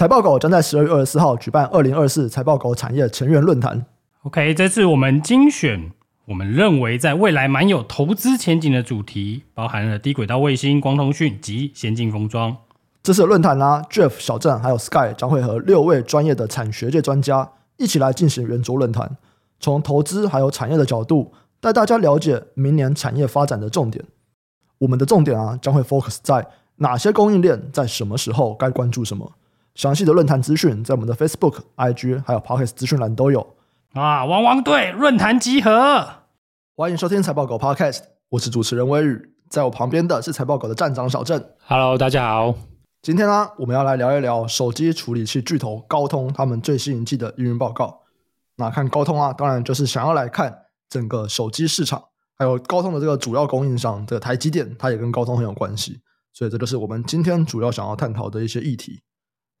财报狗将在十二月二十四号举办二零二四财报狗产业成员论坛。OK，这次我们精选我们认为在未来蛮有投资前景的主题，包含了低轨道卫星、光通讯及先进封装。这次的论坛啦，Jeff、小郑还有 Sky 将会和六位专业的产学界专家一起来进行圆桌论坛，从投资还有产业的角度带大家了解明年产业发展的重点。我们的重点啊，将会 focus 在哪些供应链在什么时候该关注什么。详细的论坛资讯在我们的 Facebook、IG 还有 Podcast 资讯栏都有。啊，汪汪队论坛集合，欢迎收听财报狗 Podcast，我是主持人威宇，在我旁边的是财报狗的站长小郑。Hello，大家好。今天呢，我们要来聊一聊手机处理器巨头高通他们最新一季的营运报告。那看高通啊，当然就是想要来看整个手机市场，还有高通的这个主要供应商的台积电，它也跟高通很有关系。所以这就是我们今天主要想要探讨的一些议题。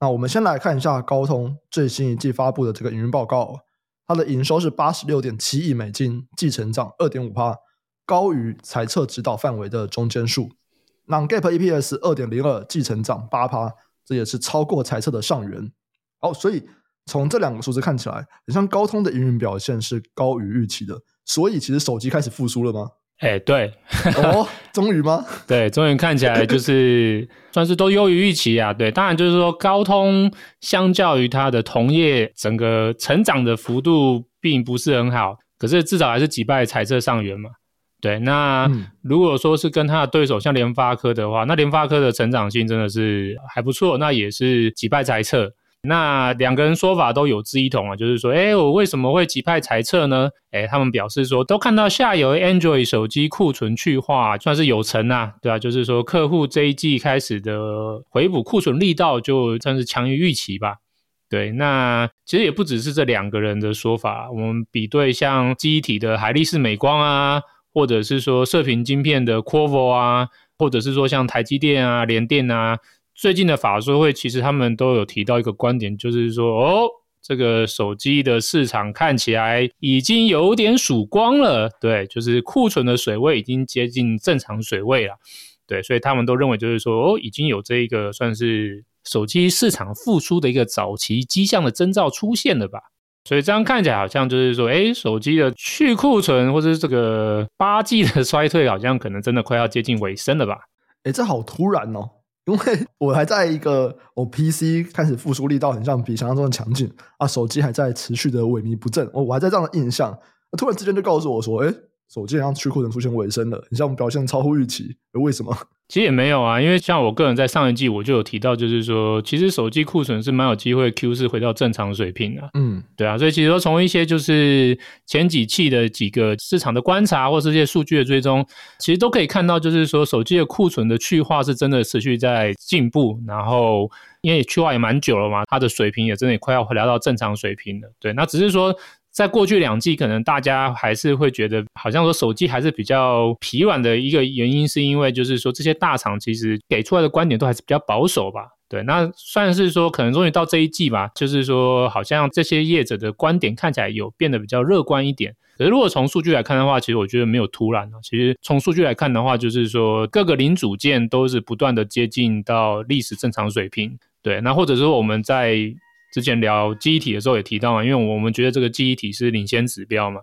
那我们先来看一下高通最新一季发布的这个营运报告，它的营收是八十六点七亿美金，季成长二点五趴，高于财测指导范围的中间数。那 Gap EPS 二点零二，季成长八趴，这也是超过财测的上缘。好，所以从这两个数字看起来，很像高通的营运表现是高于预期的。所以其实手机开始复苏了吗？哎，对，哦，终于吗？对，终于看起来就是 算是都优于预期啊。对，当然就是说高通相较于它的同业，整个成长的幅度并不是很好，可是至少还是击败彩色上元嘛。对，那如果说是跟它的对手像联发科的话，那联发科的成长性真的是还不错，那也是击败财测。那两个人说法都有志一同啊，就是说，哎，我为什么会击败财测呢？哎，他们表示说，都看到下游 Android 手机库存去化算是有成啊，对啊，就是说客户这一季开始的回补库存力道就算是强于预期吧。对，那其实也不只是这两个人的说法，我们比对像记忆体的海力士、美光啊。或者是说射频晶片的 Qorvo 啊，或者是说像台积电啊、联电啊，最近的法说会其实他们都有提到一个观点，就是说哦，这个手机的市场看起来已经有点曙光了，对，就是库存的水位已经接近正常水位了，对，所以他们都认为就是说哦，已经有这一个算是手机市场复苏的一个早期迹象的征兆出现了吧。所以这样看起来好像就是说，哎，手机的去库存或者是这个八 G 的 衰退，好像可能真的快要接近尾声了吧？哎，这好突然哦！因为我还在一个我 PC 开始复苏力道很像比想象中的强劲啊，手机还在持续的萎靡不振，我我还在这样的印象，突然之间就告诉我说，哎，手机好像去库存出现尾声了，你像表现超乎预期，为什么？其实也没有啊，因为像我个人在上一季我就有提到，就是说，其实手机库存是蛮有机会 Q 四回到正常水平的。嗯，对啊，所以其实说从一些就是前几期的几个市场的观察，或是这些数据的追踪，其实都可以看到，就是说手机的库存的去化是真的持续在进步，然后因为去化也蛮久了嘛，它的水平也真的也快要回来到正常水平了。对，那只是说。在过去两季，可能大家还是会觉得，好像说手机还是比较疲软的一个原因，是因为就是说这些大厂其实给出来的观点都还是比较保守吧。对，那算是说可能终于到这一季吧，就是说好像这些业者的观点看起来有变得比较乐观一点。可是如果从数据来看的话，其实我觉得没有突然啊。其实从数据来看的话，就是说各个零组件都是不断的接近到历史正常水平。对，那或者说我们在。之前聊记忆体的时候也提到嘛，因为我们觉得这个记忆体是领先指标嘛。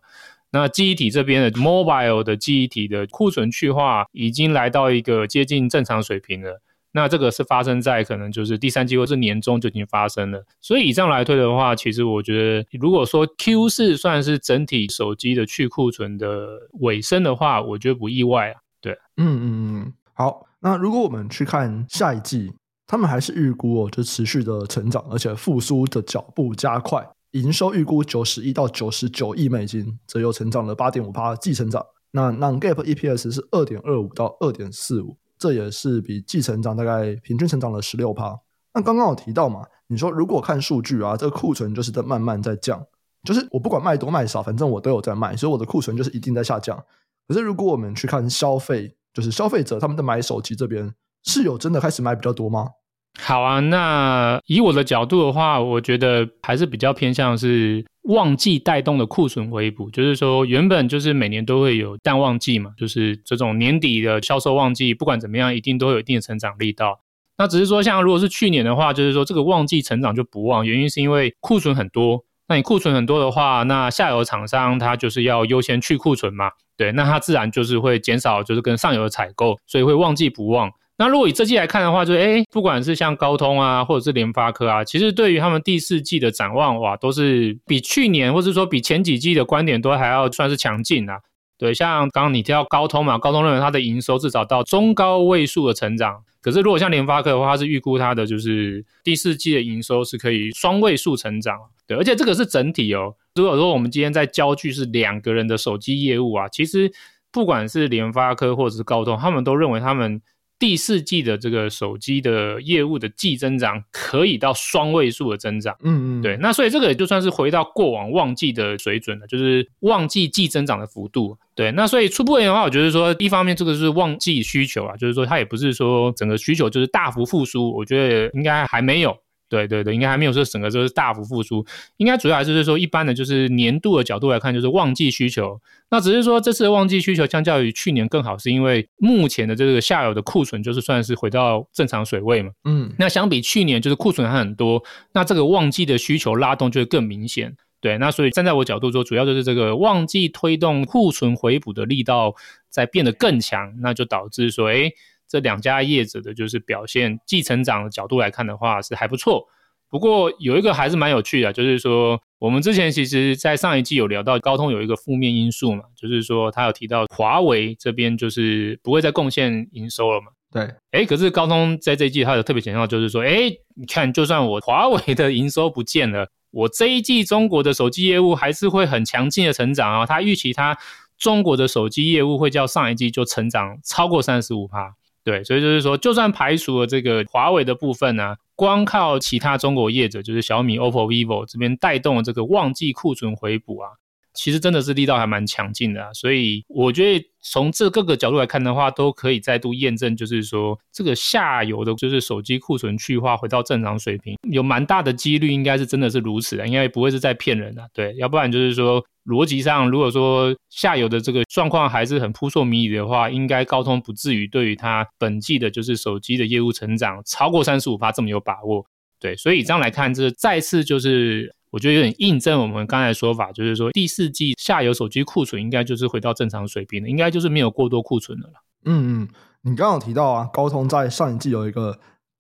那记忆体这边的 mobile 的记忆体的库存去化已经来到一个接近正常水平了。那这个是发生在可能就是第三季或是年中就已经发生了。所以以上来推的话，其实我觉得如果说 Q 四算是整体手机的去库存的尾声的话，我觉得不意外啊。对，嗯嗯嗯，好。那如果我们去看下一季。他们还是预估哦，就持续的成长，而且复苏的脚步加快。营收预估九十一到九十九亿美金，则又成长了八点五趴，季成长。那 Non-Gap EPS 是二点二五到二点四五，这也是比季成长大概平均成长了十六趴。那刚刚有提到嘛，你说如果看数据啊，这个库存就是在慢慢在降，就是我不管卖多卖少，反正我都有在卖，所以我的库存就是一定在下降。可是如果我们去看消费，就是消费者他们在买手机这边。是有真的开始买比较多吗？好啊，那以我的角度的话，我觉得还是比较偏向是旺季带动的库存回补，就是说原本就是每年都会有淡旺季嘛，就是这种年底的销售旺季，不管怎么样，一定都有一定的成长力道。那只是说，像如果是去年的话，就是说这个旺季成长就不旺，原因是因为库存很多。那你库存很多的话，那下游厂商它就是要优先去库存嘛，对，那它自然就是会减少，就是跟上游的采购，所以会旺季不旺。那如果以这季来看的话，就是诶，不管是像高通啊，或者是联发科啊，其实对于他们第四季的展望，哇，都是比去年，或者说比前几季的观点都还要算是强劲啊。对，像刚刚你提到高通嘛，高通认为它的营收至少到中高位数的成长。可是如果像联发科的话，它是预估它的就是第四季的营收是可以双位数成长。对，而且这个是整体哦。如果说我们今天在焦距是两个人的手机业务啊，其实不管是联发科或者是高通，他们都认为他们。第四季的这个手机的业务的季增长可以到双位数的增长，嗯嗯，对，那所以这个也就算是回到过往旺季的水准了，就是旺季季增长的幅度，对，那所以初步而言的话，我觉得说一方面这个是旺季需求啊，就是说它也不是说整个需求就是大幅复苏，我觉得应该还没有。对对对，应该还没有说整个就是大幅复苏，应该主要还是是说一般的就是年度的角度来看，就是旺季需求。那只是说这次的旺季需求相较于去年更好，是因为目前的这个下游的库存就是算是回到正常水位嘛。嗯，那相比去年就是库存还很多，那这个旺季的需求拉动就会更明显。对，那所以站在我角度说，主要就是这个旺季推动库存回补的力道在变得更强，那就导致说，哎。这两家业者的就是表现，继成长的角度来看的话是还不错。不过有一个还是蛮有趣的，就是说我们之前其实在上一季有聊到高通有一个负面因素嘛，就是说他有提到华为这边就是不会再贡献营收了嘛。对，哎，可是高通在这一季他有特别强调，就是说，哎，你看，就算我华为的营收不见了，我这一季中国的手机业务还是会很强劲的成长啊。他预期他中国的手机业务会较上一季就成长超过三十五趴。对，所以就是说，就算排除了这个华为的部分呢、啊，光靠其他中国业者，就是小米、OPPO、vivo 这边带动了这个旺季库存回补啊，其实真的是力道还蛮强劲的啊。所以我觉得从这各个角度来看的话，都可以再度验证，就是说这个下游的，就是手机库存去化回到正常水平，有蛮大的几率应该是真的是如此的，应该不会是在骗人的。对，要不然就是说。逻辑上，如果说下游的这个状况还是很扑朔迷离的话，应该高通不至于对于它本季的就是手机的业务成长超过三十五%这么有把握。对，所以这样来看，这再次就是我觉得有点印证我们刚才的说法，就是说第四季下游手机库存应该就是回到正常水平了，应该就是没有过多库存的了。嗯嗯，你刚刚有提到啊，高通在上一季有一个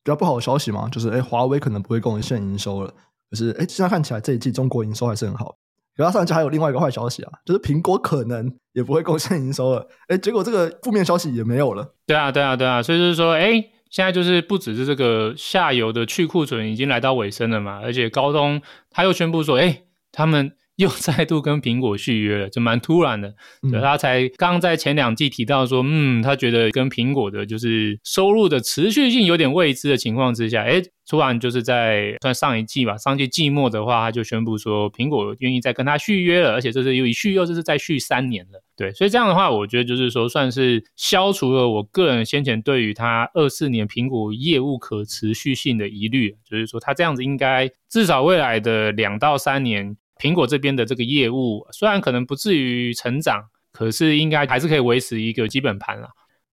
比较不好的消息嘛，就是哎，华为可能不会贡献营收了。可是哎，现在看起来这一季中国营收还是很好。然后上一季还有另外一个坏消息啊，就是苹果可能也不会贡献营收了。哎，结果这个负面消息也没有了。对啊，对啊，对啊。所以就是说，哎，现在就是不只是这个下游的去库存已经来到尾声了嘛，而且高通他又宣布说，哎，他们又再度跟苹果续约了，就蛮突然的。他才刚在前两季提到说，嗯，他觉得跟苹果的就是收入的持续性有点未知的情况之下，哎。突然就是在算上一季吧，上季季末的话，他就宣布说苹果愿意再跟他续约了，而且这是又一续又这是再续三年了。对，所以这样的话，我觉得就是说算是消除了我个人先前对于他二四年苹果业务可持续性的疑虑，就是说他这样子应该至少未来的两到三年，苹果这边的这个业务虽然可能不至于成长，可是应该还是可以维持一个基本盘了。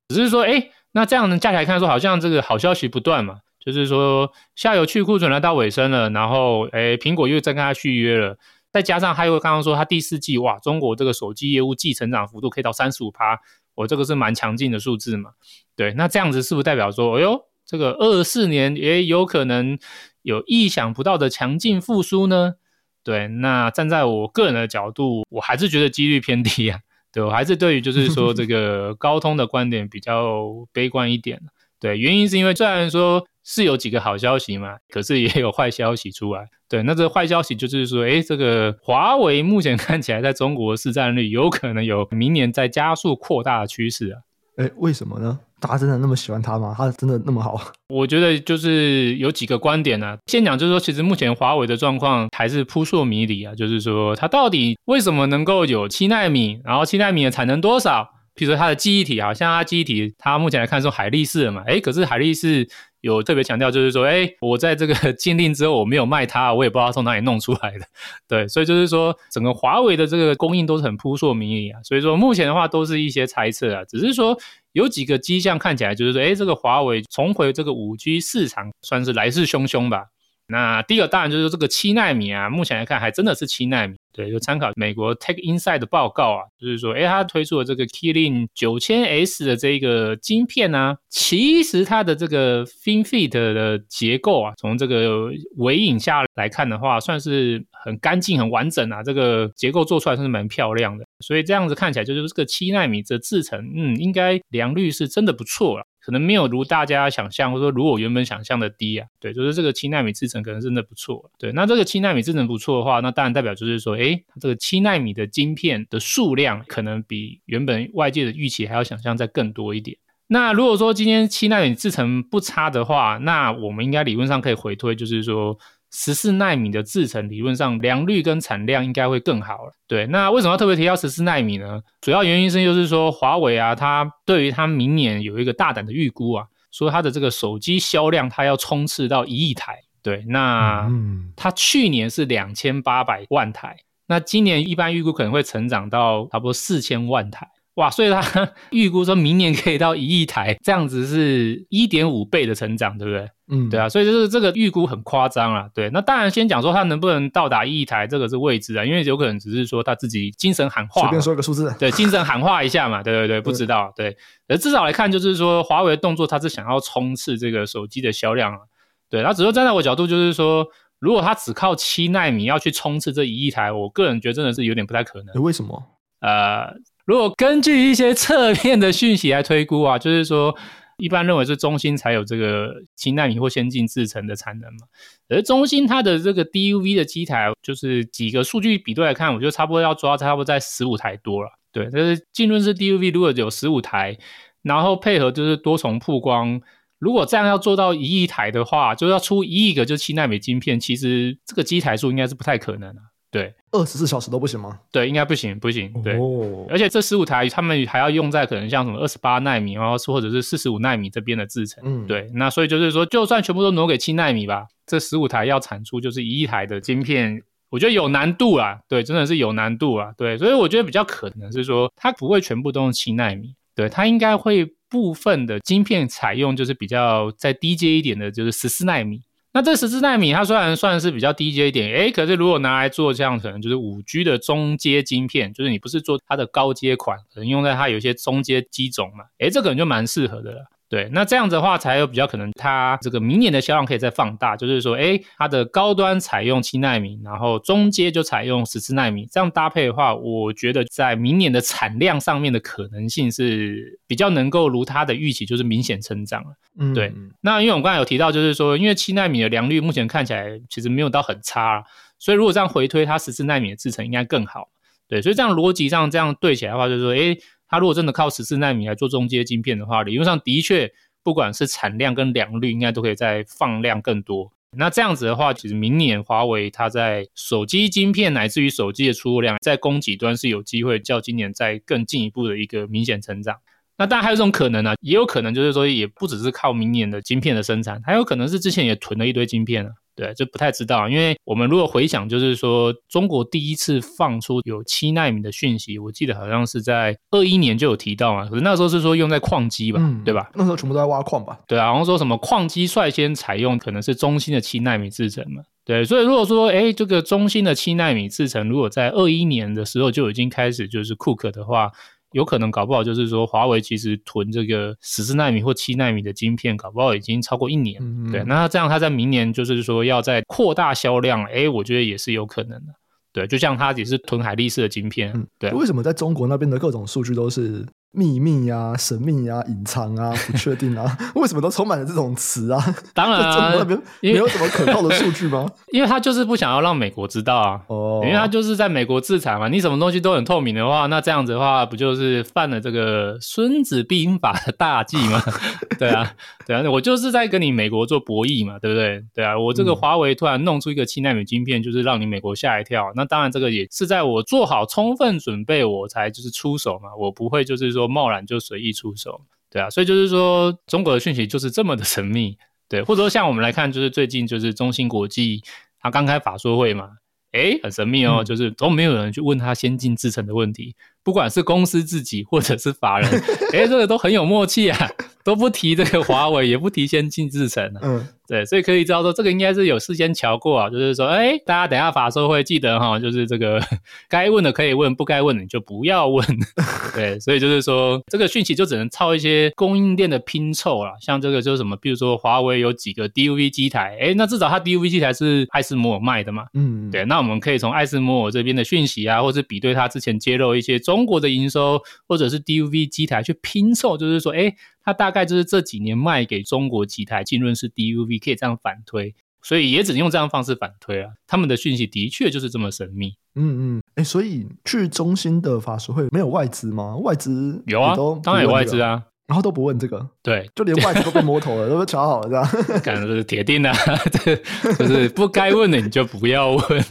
只是说，哎，那这样呢，加起来看说好像这个好消息不断嘛。就是说，下游去库存来到尾声了，然后，诶，苹果又再跟他续约了，再加上他又刚刚说他第四季哇，中国这个手机业务季成长幅度可以到三十五趴，我这个是蛮强劲的数字嘛。对，那这样子是不是代表说，哎呦，这个二四年也有可能有意想不到的强劲复苏呢？对，那站在我个人的角度，我还是觉得几率偏低啊。对，我还是对于就是说这个高通的观点比较悲观一点。对，原因是因为虽然说。是有几个好消息嘛，可是也有坏消息出来。对，那这个坏消息就是说，哎，这个华为目前看起来在中国市占率有可能有明年在加速扩大的趋势啊。哎，为什么呢？大家真的那么喜欢它吗？它真的那么好？我觉得就是有几个观点呢、啊。先讲就是说，其实目前华为的状况还是扑朔迷离啊。就是说，它到底为什么能够有七纳米，然后七纳米的产能多少？比如说它的记忆体啊，像它记忆体，它目前来看是海力士的嘛，诶，可是海力士。有特别强调，就是说，哎，我在这个 禁令之后，我没有卖它，我也不知道从哪里弄出来的，对，所以就是说，整个华为的这个供应都是很扑朔迷离啊。所以说，目前的话都是一些猜测啊，只是说有几个迹象看起来就是说，哎，这个华为重回这个五 G 市场，算是来势汹汹吧。那第一个当然就是这个七纳米啊，目前来看还真的是七纳米。对，就参考美国 Tech Insight 的报告啊，就是说，诶，它推出了这个 Keylin 九千 S 的这个晶片呢、啊，其实它的这个 FinFET 的结构啊，从这个微影下来看的话，算是很干净、很完整啊，这个结构做出来算是蛮漂亮的。所以这样子看起来，就是这个七纳米的制程，嗯，应该良率是真的不错了。可能没有如大家想象，或者说如我原本想象的低啊，对，就是这个七纳米制程可能真的不错，对，那这个七纳米制程不错的话，那当然代表就是说，哎，这个七纳米的晶片的数量可能比原本外界的预期还要想象再更多一点。那如果说今天七纳米制程不差的话，那我们应该理论上可以回推，就是说。十四纳米的制程理论上良率跟产量应该会更好了。对，那为什么要特别提到十四纳米呢？主要原因是就是说华为啊，它对于它明年有一个大胆的预估啊，说它的这个手机销量它要冲刺到一亿台。对，那它去年是两千八百万台，那今年一般预估可能会成长到差不多四千万台。哇，所以他 预估说明年可以到一亿台，这样子是一点五倍的成长，对不对？嗯，对啊，所以就是这个预估很夸张啊。对，那当然先讲说它能不能到达一亿台，这个是未知啊，因为有可能只是说他自己精神喊话，随便说一个数字，对，精神喊话一下嘛，对对对，不知道，对，而至少来看就是说华为的动作，它是想要冲刺这个手机的销量啊。对，那只是站在我角度就是说，如果它只靠七纳米要去冲刺这一亿台，我个人觉得真的是有点不太可能。为什么？呃。如果根据一些侧面的讯息来推估啊，就是说，一般认为是中芯才有这个七纳米或先进制程的产能嘛。而中芯它的这个 DUV 的机台，就是几个数据比对来看，我觉得差不多要抓差不多在十五台多了。对，但是浸润式 DUV 如果有十五台，然后配合就是多重曝光，如果这样要做到一亿台的话，就要出一亿个就七纳米晶片，其实这个机台数应该是不太可能啊。对，二十四小时都不行吗？对，应该不行，不行。对，哦、而且这十五台他们还要用在可能像什么二十八纳米，然后或者是四十五纳米这边的制程。嗯，对。那所以就是说，就算全部都挪给七纳米吧，这十五台要产出就是一亿台的晶片，我觉得有难度啊。对，真的是有难度啊。对，所以我觉得比较可能是说，它不会全部都用七纳米，对，它应该会部分的晶片采用就是比较再低阶一点的，就是十四纳米。那这十四纳米，它虽然算是比较低阶一点，诶，可是如果拿来做这样，可能就是五 G 的中阶晶片，就是你不是做它的高阶款，可能用在它有一些中阶机种嘛，诶，这可能就蛮适合的了。对，那这样子的话，才有比较可能，它这个明年的销量可以再放大，就是说，哎，它的高端采用七纳米，然后中阶就采用十四纳米，这样搭配的话，我觉得在明年的产量上面的可能性是比较能够如它的预期，就是明显成长了。嗯，对。那因为我们刚才有提到，就是说，因为七纳米的良率目前看起来其实没有到很差，所以如果这样回推，它十四纳米的制程应该更好。对，所以这样逻辑上这样对起来的话，就是说，哎。它如果真的靠十四纳米来做中阶晶片的话，理论上的确，不管是产量跟良率，应该都可以再放量更多。那这样子的话，其实明年华为它在手机晶片乃至于手机的出货量，在供给端是有机会较今年再更进一步的一个明显成长。那当然还有一种可能呢、也有可能就是说，也不只是靠明年的晶片的生产，还有可能是之前也囤了一堆晶片啊。对，就不太知道，因为我们如果回想，就是说中国第一次放出有七纳米的讯息，我记得好像是在二一年就有提到嘛，可是那时候是说用在矿机吧，嗯、对吧？那时候全部都在挖矿吧？对啊，然后说什么矿机率先采用可能是中芯的七纳米制程嘛？对，所以如果说，哎，这个中芯的七纳米制程如果在二一年的时候就已经开始就是 cook 的话。有可能搞不好就是说，华为其实囤这个十四纳米或七纳米的晶片，搞不好已经超过一年。嗯嗯对，那这样它在明年就是说要再扩大销量，哎，我觉得也是有可能的。对，就像它也是囤海力士的晶片。嗯，对。为什么在中国那边的各种数据都是？秘密啊，神秘啊，隐藏啊，不确定啊，为什么都充满了这种词啊？当然 没有什么可靠的数据吗？因为他就是不想要让美国知道啊。哦，因为他就是在美国制裁嘛。你什么东西都很透明的话，那这样子的话，不就是犯了这个孙子兵法的大忌吗？对啊，对啊，我就是在跟你美国做博弈嘛，对不对？对啊，我这个华为突然弄出一个七纳米晶片，就是让你美国吓一跳。那当然，这个也是在我做好充分准备，我才就是出手嘛。我不会就是说。贸然就随意出手，对啊，所以就是说，中国的讯息就是这么的神秘，对，或者说像我们来看，就是最近就是中芯国际，他刚开法说会嘛，诶，很神秘哦，嗯、就是都没有人去问他先进制程的问题，不管是公司自己或者是法人，哎，这个都很有默契啊，都不提这个华为，也不提先进制程啊。嗯。对，所以可以知道说，这个应该是有事先瞧过啊，就是说，哎，大家等一下法说会记得哈，就是这个该问的可以问，不该问的你就不要问。对，所以就是说，这个讯息就只能靠一些供应链的拼凑啦，像这个就是什么，比如说华为有几个 DUV 机台，哎，那至少它 DUV 机台是爱斯摩尔卖的嘛。嗯，对，那我们可以从爱斯摩尔这边的讯息啊，或是比对它之前揭露一些中国的营收，或者是 DUV 机台去拼凑，就是说，哎。它大概就是这几年卖给中国几台浸润式 DUV，可以这样反推，所以也只能用这样方式反推啊。他们的讯息的确就是这么神秘。嗯嗯，哎、欸，所以去中心的法说会没有外资吗？外资有啊，当然有外资啊，然后都不问这个，对，就连外资都被摸头了，都被瞧好了这样。感觉是铁定的、啊，这就是不该问的你就不要问。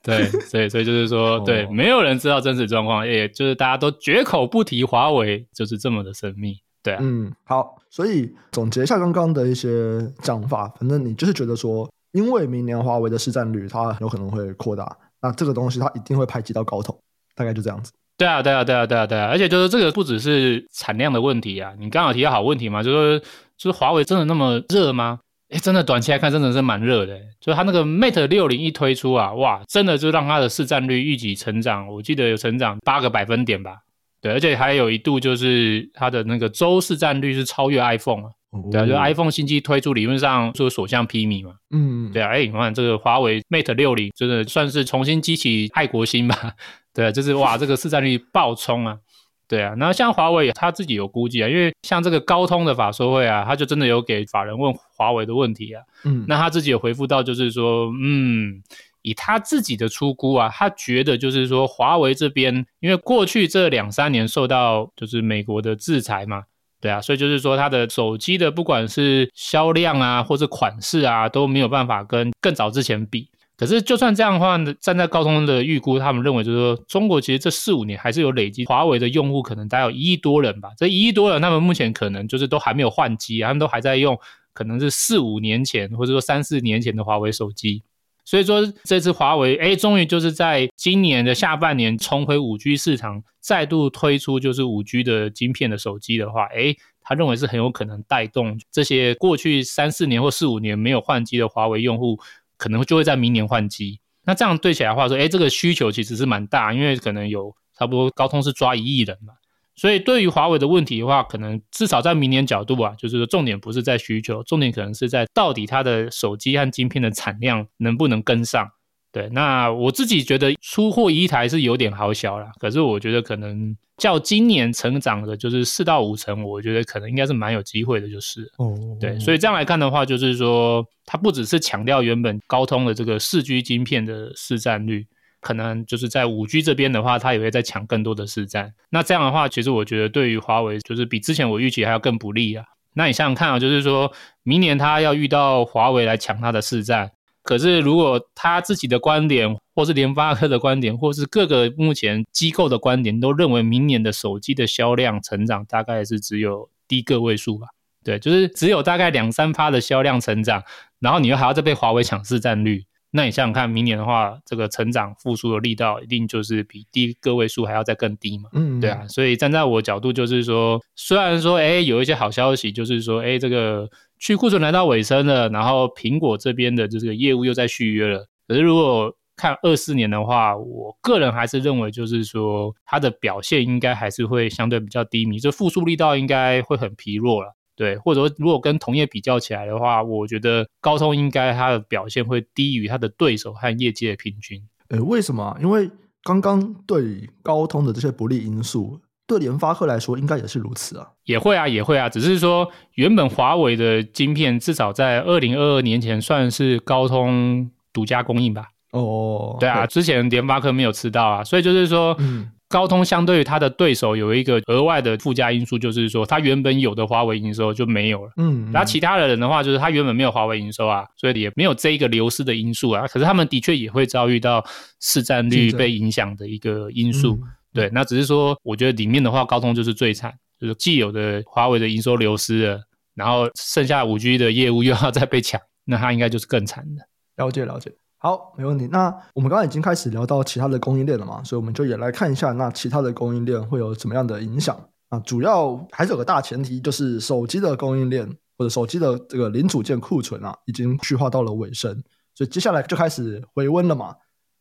对，所以所以就是说，对，没有人知道真实状况，也就是大家都绝口不提华为，就是这么的神秘。对啊，嗯，好，所以总结一下刚刚的一些讲法，反正你就是觉得说，因为明年华为的市占率它有可能会扩大，那这个东西它一定会排挤到高通，大概就这样子。对啊，对啊，对啊，对啊，对啊，而且就是这个不只是产量的问题啊，你刚好提到好问题嘛，就是就是华为真的那么热吗？哎，真的短期来看真的是蛮热的，就是它那个 Mate 六零一推出啊，哇，真的就让它的市占率预计成长，我记得有成长八个百分点吧。对，而且还有一度就是它的那个周市占率是超越 iPhone 啊，哦、对啊，就 iPhone 新机推出，理论上就是所向披靡嘛，嗯，对啊，哎，你看这个华为 Mate 六零真的算是重新激起爱国心吧？对啊，就是哇，这个市占率爆冲啊，对啊，那像华为他自己有估计啊，因为像这个高通的法说会啊，他就真的有给法人问华为的问题啊，嗯，那他自己有回复到就是说，嗯。以他自己的初估啊，他觉得就是说，华为这边因为过去这两三年受到就是美国的制裁嘛，对啊，所以就是说它的手机的不管是销量啊，或者款式啊，都没有办法跟更早之前比。可是就算这样的话，站在高通的预估，他们认为就是说，中国其实这四五年还是有累积华为的用户，可能大概有一亿多人吧。这一亿多人，他们目前可能就是都还没有换机，他们都还在用，可能是四五年前或者说三四年前的华为手机。所以说，这次华为哎，终于就是在今年的下半年重回五 G 市场，再度推出就是五 G 的晶片的手机的话，哎，他认为是很有可能带动这些过去三四年或四五年没有换机的华为用户，可能就会在明年换机。那这样对起来的话说，哎，这个需求其实是蛮大，因为可能有差不多高通是抓一亿人嘛。所以，对于华为的问题的话，可能至少在明年角度啊，就是说重点不是在需求，重点可能是在到底它的手机和晶片的产量能不能跟上。对，那我自己觉得出货一台是有点好小了，可是我觉得可能较今年成长的就是四到五成，我觉得可能应该是蛮有机会的，就是哦，对，所以这样来看的话，就是说它不只是强调原本高通的这个四 G 晶片的市占率。可能就是在五 G 这边的话，它也会再抢更多的市占。那这样的话，其实我觉得对于华为就是比之前我预期还要更不利啊。那你想想看啊，就是说明年他要遇到华为来抢他的市占，可是如果他自己的观点，或是联发科的观点，或是各个目前机构的观点，都认为明年的手机的销量成长大概是只有低个位数吧？对，就是只有大概两三趴的销量成长，然后你又还要再被华为抢市占率。那你想想看，明年的话，这个成长复苏的力道一定就是比低个位数还要再更低嘛？嗯，对啊。所以站在我角度，就是说，虽然说，哎，有一些好消息，就是说，哎，这个去库存来到尾声了，然后苹果这边的这个业务又在续约了。可是如果看二四年的话，我个人还是认为，就是说，它的表现应该还是会相对比较低迷，这复苏力道应该会很疲弱了。对，或者说如果跟同业比较起来的话，我觉得高通应该它的表现会低于它的对手和业界的平均。诶，为什么？因为刚刚对高通的这些不利因素，对联发科来说应该也是如此啊。也会啊，也会啊，只是说原本华为的晶片至少在二零二二年前算是高通独家供应吧。哦，对啊，对之前联发科没有吃到啊，所以就是说，嗯。高通相对于它的对手有一个额外的附加因素，就是说它原本有的华为营收就没有了。嗯，那其他的人的话，就是他原本没有华为营收啊，所以也没有这一个流失的因素啊。可是他们的确也会遭遇到市占率被影响的一个因素。对，那只是说，我觉得里面的话，高通就是最惨，就是既有的华为的营收流失了，然后剩下五 G 的业务又要再被抢，那它应该就是更惨的。了解了解。好，没问题。那我们刚刚已经开始聊到其他的供应链了嘛，所以我们就也来看一下，那其他的供应链会有怎么样的影响啊？主要还是有个大前提，就是手机的供应链或者手机的这个零组件库存啊，已经去化到了尾声，所以接下来就开始回温了嘛。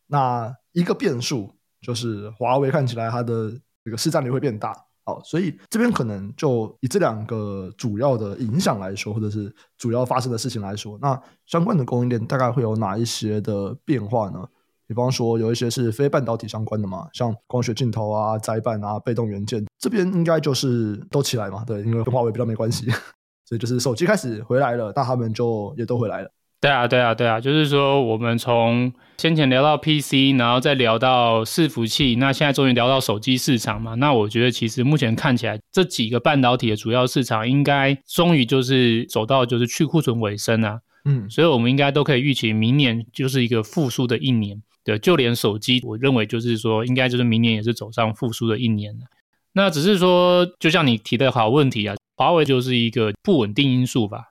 那一个变数就是华为看起来它的这个市占率会变大。好，所以这边可能就以这两个主要的影响来说，或者是主要发生的事情来说，那相关的供应链大概会有哪一些的变化呢？比方说有一些是非半导体相关的嘛，像光学镜头啊、载板啊、被动元件，这边应该就是都起来嘛，对，因为跟华为比较没关系，所以就是手机开始回来了，那他们就也都回来了。对啊，对啊，对啊，就是说，我们从先前聊到 PC，然后再聊到伺服器，那现在终于聊到手机市场嘛。那我觉得，其实目前看起来，这几个半导体的主要市场，应该终于就是走到就是去库存尾声啊。嗯，所以我们应该都可以预期，明年就是一个复苏的一年。对，就连手机，我认为就是说，应该就是明年也是走上复苏的一年了。那只是说，就像你提的好问题啊，华为就是一个不稳定因素吧。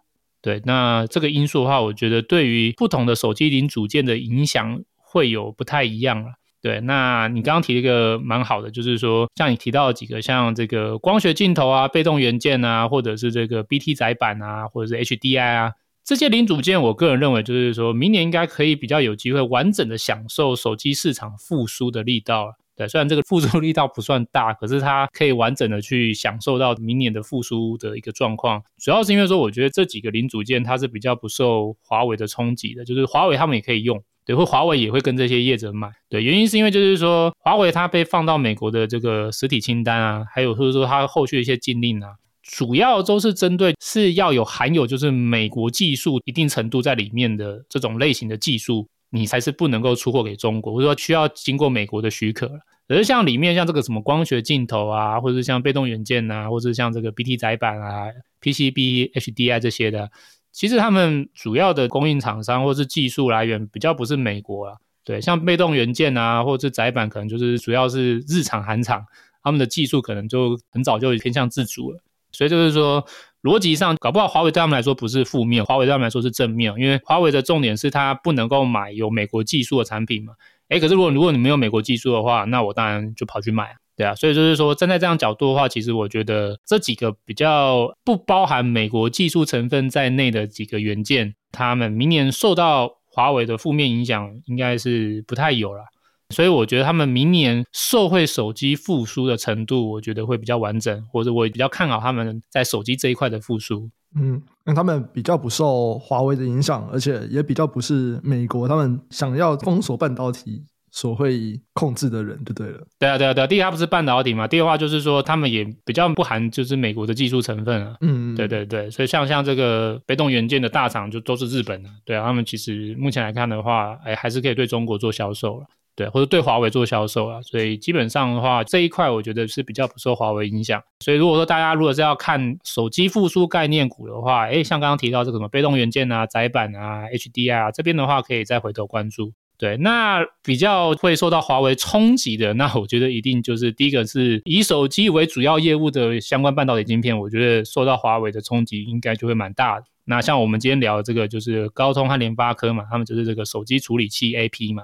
对，那这个因素的话，我觉得对于不同的手机零组件的影响会有不太一样了。对，那你刚刚提了一个蛮好的，就是说像你提到几个，像这个光学镜头啊、被动元件啊，或者是这个 BT 载板啊，或者是 HDI 啊，这些零组件，我个人认为就是说明年应该可以比较有机会完整的享受手机市场复苏的力道了。对，虽然这个复苏力道不算大，可是它可以完整的去享受到明年的复苏的一个状况。主要是因为说，我觉得这几个零组件它是比较不受华为的冲击的，就是华为他们也可以用，对，或华为也会跟这些业者买。对，原因是因为就是说，华为它被放到美国的这个实体清单啊，还有或者说它后续的一些禁令啊，主要都是针对是要有含有就是美国技术一定程度在里面的这种类型的技术。你才是不能够出货给中国，或者说需要经过美国的许可了。而像里面像这个什么光学镜头啊，或者是像被动元件啊，或者是像这个 BT 载板啊、PCB、HDI 这些的，其实他们主要的供应厂商或是技术来源比较不是美国啊。对，像被动元件啊，或者是载板，可能就是主要是日厂、韩厂，他们的技术可能就很早就偏向自主了。所以就是说，逻辑上搞不好，华为对他们来说不是负面，华为对他们来说是正面，因为华为的重点是它不能够买有美国技术的产品嘛。诶，可是如果如果你没有美国技术的话，那我当然就跑去买啊，对啊。所以就是说，站在这样角度的话，其实我觉得这几个比较不包含美国技术成分在内的几个元件，他们明年受到华为的负面影响，应该是不太有了。所以我觉得他们明年受惠手机复苏的程度，我觉得会比较完整，或者我也比较看好他们在手机这一块的复苏。嗯，因为他们比较不受华为的影响，而且也比较不是美国他们想要封锁半导体所会控制的人，就对了。对啊，对啊，对啊。第一，它不是半导体嘛；第二话就是说，他们也比较不含就是美国的技术成分啊。嗯，对对对。所以像像这个被动元件的大厂就都是日本的，对啊，他们其实目前来看的话，哎，还是可以对中国做销售了。对，或者对华为做销售啊，所以基本上的话，这一块我觉得是比较不受华为影响。所以如果说大家如果是要看手机复苏概念股的话，诶，像刚刚提到这个什么被动元件啊、窄板啊、HDI 啊这边的话，可以再回头关注。对，那比较会受到华为冲击的，那我觉得一定就是第一个是以手机为主要业务的相关半导体晶片，我觉得受到华为的冲击应该就会蛮大的。那像我们今天聊的这个就是高通和联发科嘛，他们就是这个手机处理器 AP 嘛。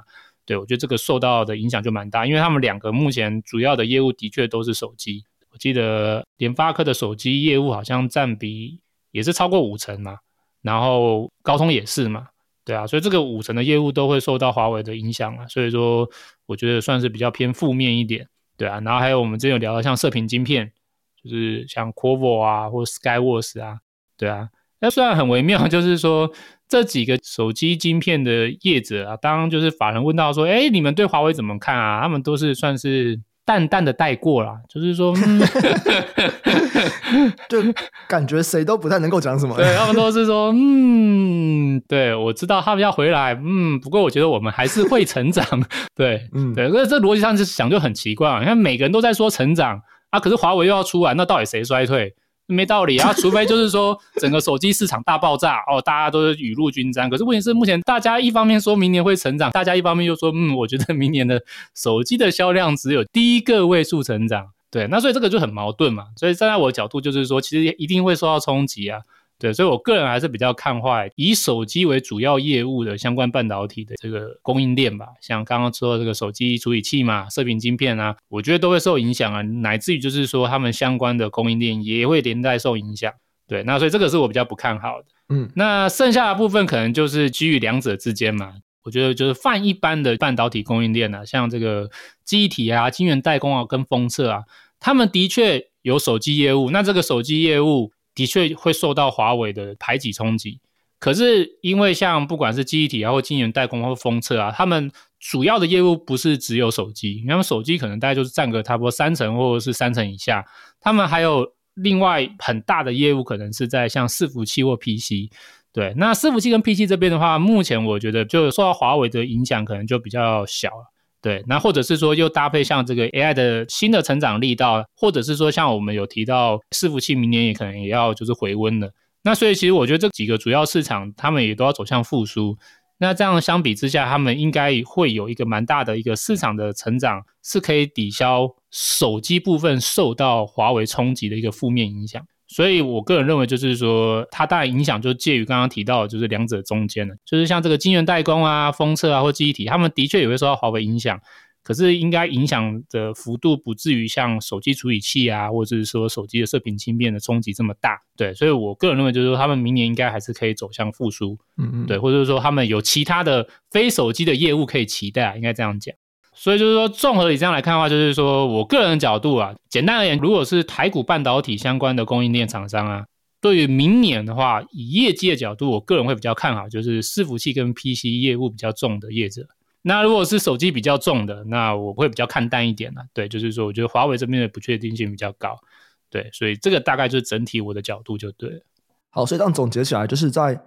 对，我觉得这个受到的影响就蛮大，因为他们两个目前主要的业务的确都是手机。我记得联发科的手机业务好像占比也是超过五成嘛，然后高通也是嘛，对啊，所以这个五成的业务都会受到华为的影响啊，所以说我觉得算是比较偏负面一点，对啊，然后还有我们之前有聊到像射频晶片，就是像 Qorvo 啊或 Skyworth 啊，对啊，那虽然很微妙，就是说。这几个手机晶片的业者啊，当就是法人问到说：“哎，你们对华为怎么看啊？”他们都是算是淡淡的带过啦，就是说，嗯、就感觉谁都不太能够讲什么。对，他们都是说：“嗯，对，我知道他们要回来，嗯，不过我觉得我们还是会成长。”对，嗯，对，那这逻辑上是想就很奇怪啊，你看每个人都在说成长啊，可是华为又要出来，那到底谁衰退？没道理啊，除非就是说整个手机市场大爆炸哦，大家都是雨露均沾。可是问题是，目前大家一方面说明年会成长，大家一方面又说，嗯，我觉得明年的手机的销量只有低个位数成长。对，那所以这个就很矛盾嘛。所以站在我的角度就是说，其实一定会受到冲击啊。对，所以我个人还是比较看坏以手机为主要业务的相关半导体的这个供应链吧。像刚刚说的这个手机处理器嘛、射频晶片啊，我觉得都会受影响啊，乃至于就是说他们相关的供应链也会连带受影响。对，那所以这个是我比较不看好的。嗯，那剩下的部分可能就是基于两者之间嘛。我觉得就是泛一般的半导体供应链啊，像这个记忆体啊、晶圆代工啊、跟封测啊，他们的确有手机业务。那这个手机业务的确会受到华为的排挤冲击。可是因为像不管是记忆体啊，或晶圆代工或封测啊，他们主要的业务不是只有手机，因为他们手机可能大概就是占个差不多三成或者是三成以下，他们还有另外很大的业务可能是在像伺服器或 PC。对，那伺服器跟 PC 这边的话，目前我觉得就受到华为的影响，可能就比较小了。对，那或者是说又搭配像这个 AI 的新的成长力道，或者是说像我们有提到伺服器明年也可能也要就是回温了。那所以其实我觉得这几个主要市场，他们也都要走向复苏。那这样相比之下，他们应该会有一个蛮大的一个市场的成长，是可以抵消手机部分受到华为冲击的一个负面影响。所以，我个人认为，就是说，它大概影响就介于刚刚提到的，就是两者中间的，就是像这个晶圆代工啊、封测啊或记忆体，他们的确也会受到华为影响，可是应该影响的幅度不至于像手机处理器啊，或者是说手机的射频芯片的冲击这么大。对，所以我个人认为，就是说，他们明年应该还是可以走向复苏，嗯嗯，对，或者是说，他们有其他的非手机的业务可以期待，应该这样讲。所以就是说，综合以这样来看的话，就是说我个人的角度啊，简单而言，如果是台股半导体相关的供应链厂商啊，对于明年的话，以业绩的角度，我个人会比较看好，就是伺服器跟 PC 业务比较重的业者。那如果是手机比较重的，那我会比较看淡一点了。对，就是说，我觉得华为这边的不确定性比较高。对，所以这个大概就是整体我的角度就对了。好，所以这样总结起来，就是在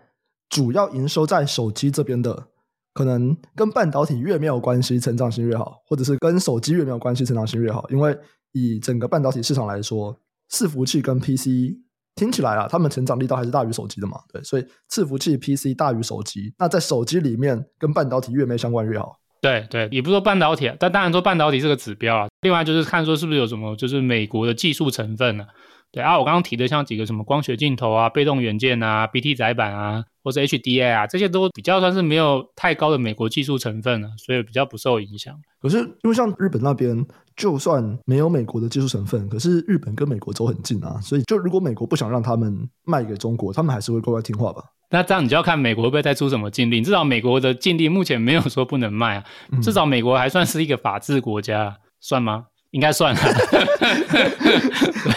主要营收在手机这边的。可能跟半导体越没有关系，成长性越好；或者是跟手机越没有关系，成长性越好。因为以整个半导体市场来说，伺服器跟 PC 听起来啊，他们成长力道还是大于手机的嘛。对，所以伺服器 PC 大于手机。那在手机里面，跟半导体越没相关越好。对对，也不说半导体，但当然说半导体是个指标啊。另外就是看说是不是有什么，就是美国的技术成分呢、啊？对啊，我刚刚提的像几个什么光学镜头啊、被动元件啊、BT 载板啊。或者 HDI 啊，这些都比较算是没有太高的美国技术成分了，所以比较不受影响。可是因为像日本那边，就算没有美国的技术成分，可是日本跟美国走很近啊，所以就如果美国不想让他们卖给中国，他们还是会乖乖听话吧？那这样你就要看美国会不会再出什么禁令。至少美国的禁令目前没有说不能卖啊，至少美国还算是一个法治国家，算吗？应该算了，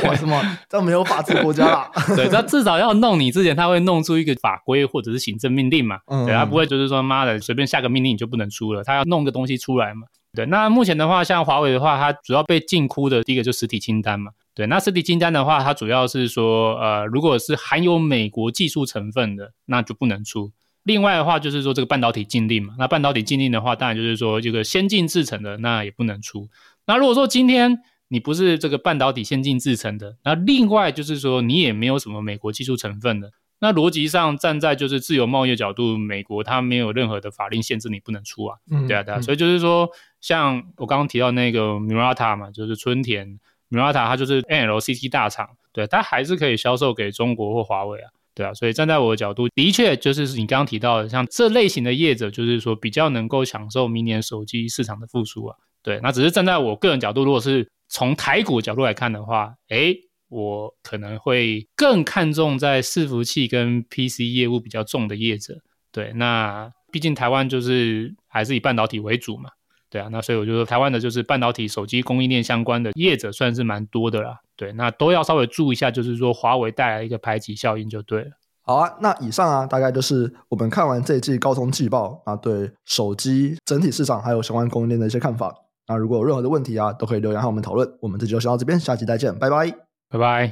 为什么？这没有法治国家啦。对，他至少要弄你之前，他会弄出一个法规或者是行政命令嘛。嗯，对，他不会就是说妈的随便下个命令你就不能出了，他要弄个东西出来嘛。对，那目前的话，像华为的话，它主要被禁哭的第一个就实体清单嘛。对，那实体清单的话，它主要是说，呃，如果是含有美国技术成分的，那就不能出。另外的话，就是说这个半导体禁令嘛。那半导体禁令的话，当然就是说这个先进制成的，那也不能出。那如果说今天你不是这个半导体先进制成的，那另外就是说你也没有什么美国技术成分的，那逻辑上站在就是自由贸易的角度，美国它没有任何的法令限制你不能出啊，嗯、对啊对啊，所以就是说像我刚刚提到那个 Murata 嘛，就是春田 Murata 它就是 NLCC 大厂，对，它还是可以销售给中国或华为啊，对啊，所以站在我的角度，的确就是你刚刚提到的，像这类型的业者，就是说比较能够享受明年手机市场的复苏啊。对，那只是站在我个人角度，如果是从台股角度来看的话，诶，我可能会更看重在伺服器跟 PC 业务比较重的业者。对，那毕竟台湾就是还是以半导体为主嘛。对啊，那所以我就说台湾的就是半导体手机供应链相关的业者算是蛮多的啦。对，那都要稍微注意一下，就是说华为带来一个排挤效应就对了。好啊，那以上啊，大概就是我们看完这一季高通季报啊，对手机整体市场还有相关供应链的一些看法。那如果有任何的问题啊，都可以留言和我们讨论。我们这集就先到这边，下期再见，拜拜，拜拜。